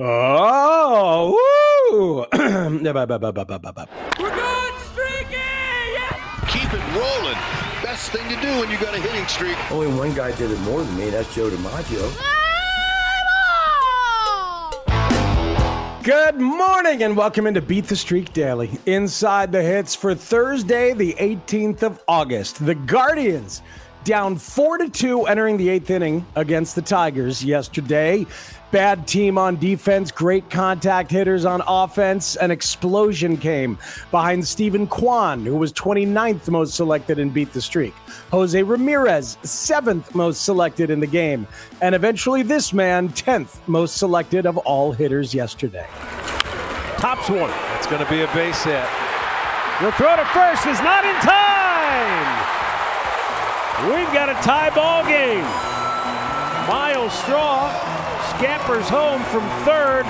Oh, woo! We're going streaky! Keep it rolling. Best thing to do when you got a hitting streak. Only one guy did it more than me. That's Joe DiMaggio. Good morning and welcome into Beat the Streak Daily. Inside the hits for Thursday, the 18th of August. The Guardians down 4 to 2 entering the 8th inning against the Tigers yesterday. Bad team on defense, great contact hitters on offense. An explosion came behind Steven Kwan, who was 29th most selected and Beat the Streak. Jose Ramirez, 7th most selected in the game. And eventually this man, 10th most selected of all hitters yesterday. Tops one. It's going to be a base hit. The throw to first is not in time. We've got a tie ball game. Myles Straw scampers home from third.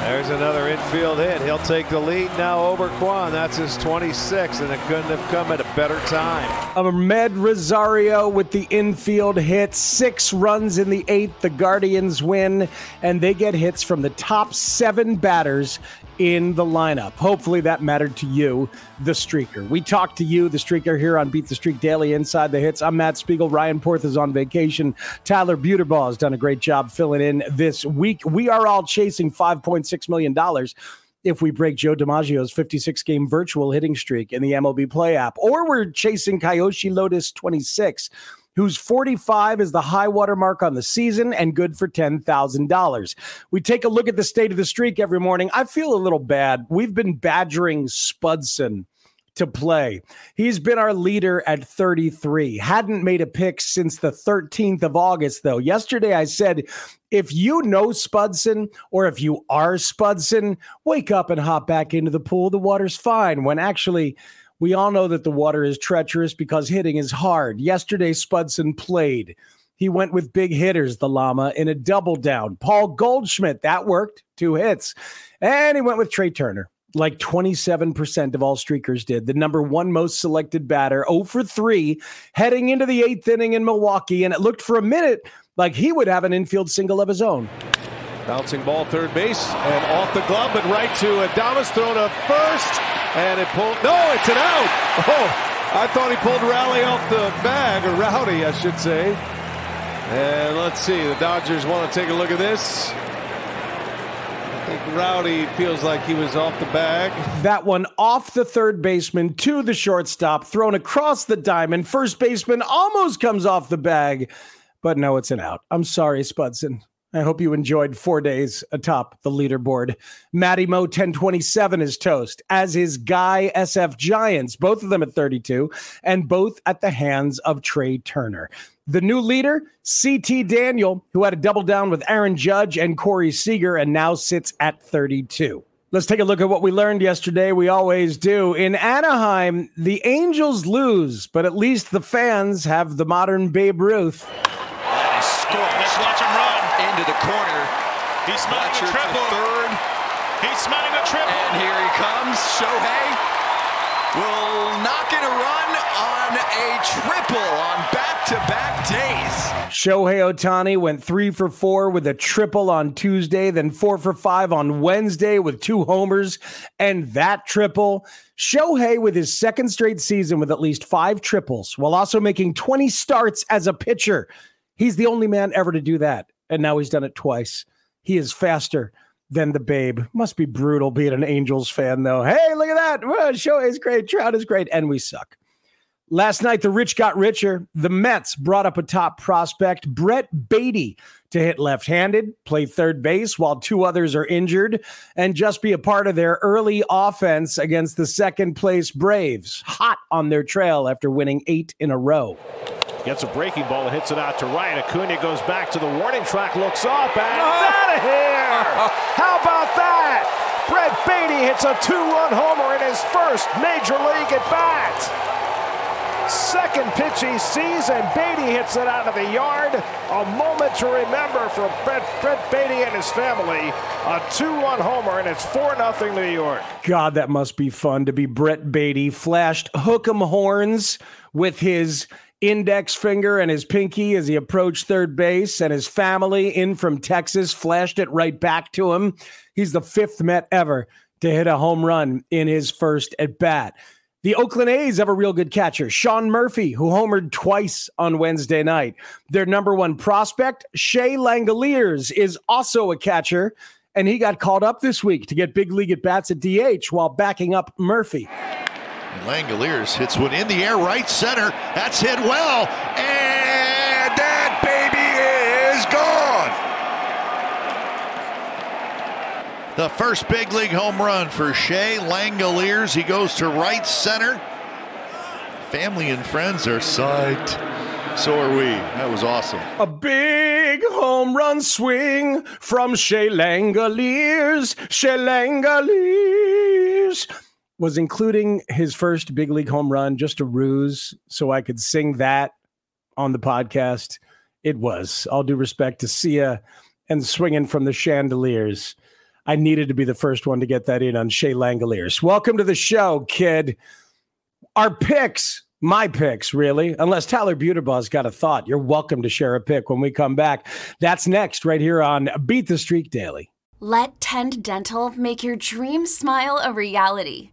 There's another infield hit. He'll take the lead now over Kwan. That's his 26, and it couldn't have come at a better time. Amed Rosario with the infield hit. Six runs in the eighth. The Guardians win, and they get hits from the top seven batters in the lineup. Hopefully that mattered to you, the streaker. We talked to you, the streaker, here on Beat the Streak Daily Inside the Hits. I'm Matt Spiegel. Ryan Porth is on vacation. Tyler Buterbaugh has done a great job filling in this week. We are all chasing $5.6 million if we break Joe DiMaggio's 56 game virtual hitting streak in the MLB Play app, or we're chasing Kyoshi Lotus 26 whose 45 is the high water mark on the season and good for $10,000. We take a look at the state of the streak every morning. I feel a little bad. We've been badgering Spudson to play. He's been our leader at 33. Hadn't made a pick since the 13th of August, though. Yesterday I said, if you know Spudson or if you are Spudson, wake up and hop back into the pool. The water's fine. When actually, we all know that the water is treacherous because hitting is hard. Yesterday, Spudson played. He went with big hitters, the Llama, in a double down. Paul Goldschmidt, that worked, two hits. And he went with Trea Turner, like 27% of all streakers did. The number one most selected batter, 0 for 3, heading into the eighth inning in Milwaukee. And it looked for a minute like he would have an infield single of his own. Bouncing ball third base and off the glove, but right to Adames, thrown to first. And it pulled. No, it's an out. Oh, I thought he pulled Rally off the bag, or Rowdy, I should say. And let's see. The Dodgers want to take a look at this. I think Rowdy feels like he was off the bag. That one off the third baseman to the shortstop, thrown across the diamond. First baseman almost comes off the bag, but no, it's an out. I'm sorry, Spudson. I hope you enjoyed four days atop the leaderboard. Matty Mo 1027 is toast, as is Guy SF Giants, both of them at 32, and both at the hands of Trea Turner. The new leader, CT Daniel, who had a double down with Aaron Judge and Corey Seager and now sits at 32. Let's take a look at what we learned yesterday. We always do. In Anaheim, the Angels lose, but at least the fans have the modern Babe Ruth. Let's watch him run into the corner. He's smelling the triple. Third. He's smelling the triple. And here he comes. Shohei will knock in a run on a triple on back-to-back days. Shohei Ohtani went three for four with a triple on Tuesday, then four for five on Wednesday with two homers and that triple. Shohei with his second straight season with at least five triples while also making 20 starts as a pitcher. He's the only man ever to do that. And now he's done it twice. He is faster than the babe. Must be brutal being an Angels fan, though. Hey, look at that. Well, Shohei's great. Trout is great. And we suck. Last night, the rich got richer. The Mets brought up a top prospect, Brett Baty, to hit left handed, play third base while two others are injured, and just be a part of their early offense against the second place Braves, hot on their trail after winning eight in a row. Gets a breaking ball and hits it out to Ryan. Acuna goes back to the warning track, looks up, and it's oh. out of here. How about that? Brett Baty hits a two-run homer in his first major league at bat. Second pitch he sees, and Baty hits it out of the yard. A moment to remember for Brett, Brett Baty and his family. A two-run homer, and it's 4-0 New York. God, that must be fun to be Brett Baty. Flashed hook'em horns with his index finger and his pinky as he approached third base, and his family in from Texas flashed it right back to him. He's the fifth Met ever to hit a home run in his first at bat. The Oakland A's have a real good catcher, Sean Murphy, who homered twice on Wednesday night. Their number one prospect, Shea Langeliers, is also a catcher, and he got called up this week to get big league at bats at DH while backing up Murphy. Langeliers hits one in the air, right center. That's hit well, and that baby is gone. The first big league home run for Shea Langeliers. He goes to right center. Family and friends are psyched. So are we. That was awesome. A big home run swing from Shea Langeliers. Shea Langeliers was including his first big league home run just a ruse so I could sing that on the podcast. It was. All due respect to Sia and swinging from the chandeliers. I needed to be the first one to get that in on Shea Langoliers. Welcome to the show, kid. Our picks, my picks, really, unless Tyler Buterbaugh's got a thought. You're welcome to share a pick when we come back. That's next, right here on Beat the Streak Daily. Let Tend Dental make your dream smile a reality.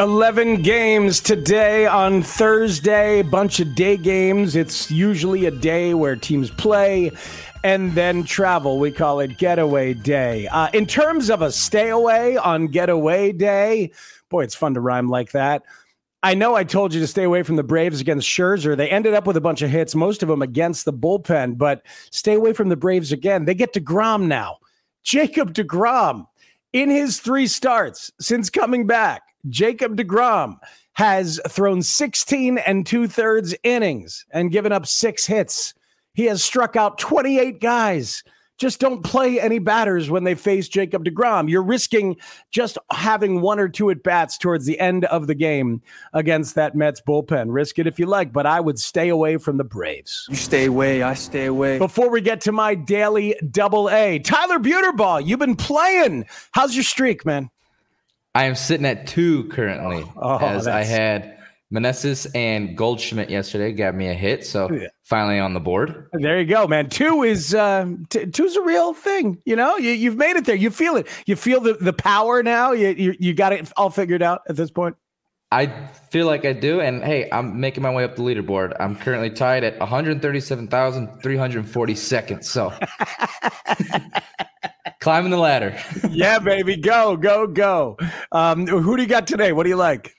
11 games today on Thursday, bunch of day games. It's usually a day where teams play and then travel. We call it getaway day. Uh, in terms of a stay away on getaway day, Boy, it's fun to rhyme like that. I know I told you to stay away from the Braves against Scherzer. They ended up with a bunch of hits, most of them against the bullpen, but stay away from the Braves again. They get to DeGrom now. Jacob DeGrom, in his three starts since coming back, Jacob DeGrom has thrown 16 and two thirds innings and given up six hits. He has struck out 28 guys just don't play any batters when they face Jacob DeGrom. You're risking just having one or two at bats towards the end of the game against that Mets bullpen. Risk it if you like, but I would stay away from the Braves. You stay away, I stay away. Before we get to my daily double A, Tyler Buterball, you've been playing. How's your streak, man? I am sitting at two currently, oh, oh, as I had Meneses and Goldschmidt yesterday got me a hit, so yeah. finally on the board. There you go, man. Two is uh, t- two's a real thing. You know, you, have made it there. You feel it. You feel the, the power now. You you, you got it all figured out at this point. I feel like I do, and hey, I'm making my way up the leaderboard. I'm currently tied at 137,340 seconds. So climbing the ladder. yeah, baby, go, go, go. Um, who do you got today? What do you like?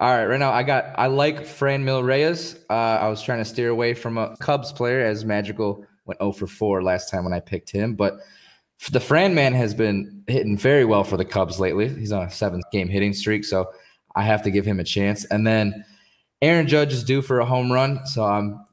All right, right now I got I like Franmil Reyes. Uh, I was trying to steer away from a Cubs player as Madrigal went 0 for 4 last time when I picked him, but the Fran man has been hitting very well for the Cubs lately. He's on a seven game hitting streak, so I have to give him a chance. And then Aaron Judge is due for a home run, so I'm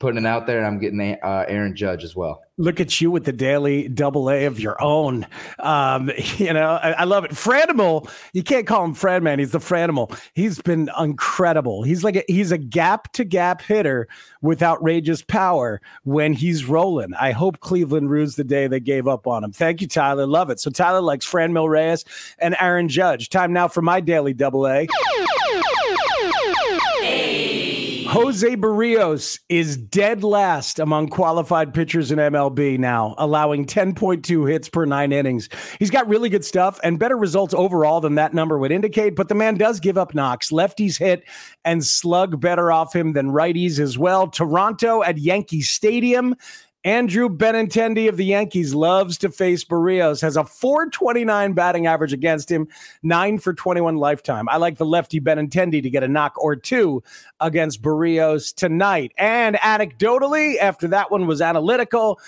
putting it out there, and I'm getting uh, Aaron Judge as well. Look at you with the daily double A of your own. Um, you know, I, I, love it. Franimal, you can't call him Fran He's the Franimal. He's been incredible. He's like a, he's a gap to gap hitter with outrageous power when he's rolling. I hope Cleveland rues the day they gave up on him. Thank you, Tyler. Love it. So Tyler likes Franmil Reyes and Aaron Judge. Time now for my daily double A. Jose Berrios is dead last among qualified pitchers in MLB now, allowing 10.2 hits per nine innings. He's got really good stuff and better results overall than that number would indicate, but the man does give up knocks. Lefties hit and slug better off him than righties as well. Toronto at Yankee Stadium Andrew Benintendi of the Yankees loves to face Berrios, has a 429 batting average against him, 9 for 21 lifetime. I like the lefty Benintendi to get a knock or two against Berrios tonight. And anecdotally, after that one was analytical,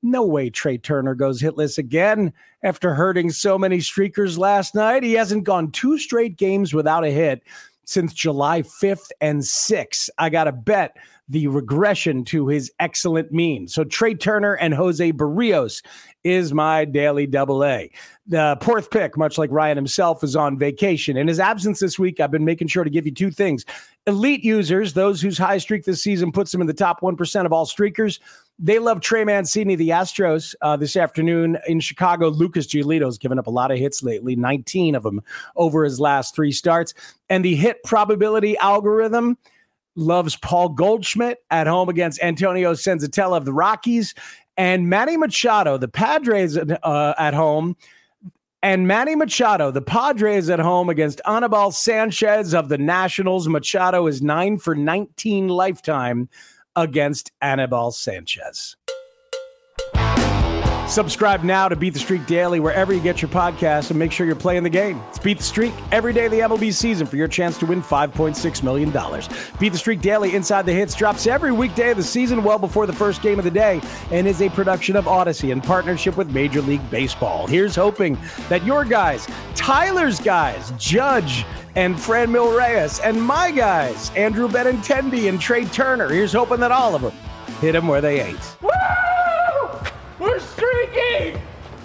no way Trea Turner goes hitless again after hurting so many streakers last night. He hasn't gone two straight games without a hit since July 5th and 6th. I got to bet the regression to his excellent mean. So Trea Turner and Jose Berrios is my daily double A. The fourth pick, much like Ryan himself, is on vacation. In his absence this week, I've been making sure to give you two things. Elite users, those whose high streak this season puts them in the top 1% of all streakers, they love Trey Mancini, the Astros, uh, this afternoon in Chicago. Lucas Giolito's given up a lot of hits lately, 19 of them over his last three starts. And the hit probability algorithm loves Paul Goldschmidt at home against Antonio Senzatela of the Rockies, and Manny Machado, the Padres uh, at home. And Manny Machado, the Padres at home against Anibal Sanchez of the Nationals. Machado is nine for 19 lifetime against Anibal Sanchez. Subscribe now to Beat the Streak Daily wherever you get your podcast and make sure you're playing the game. It's Beat the Streak every day of the MLB season for your chance to win $5.6 million. Beat the Streak Daily Inside the Hits drops every weekday of the season well before the first game of the day and is a production of Audacy in partnership with Major League Baseball. Here's hoping that your guys, Tyler's guys, Judge and Franmil Reyes, and my guys, Andrew Benintendi and Trea Turner, here's hoping that all of them hit them where they ain't.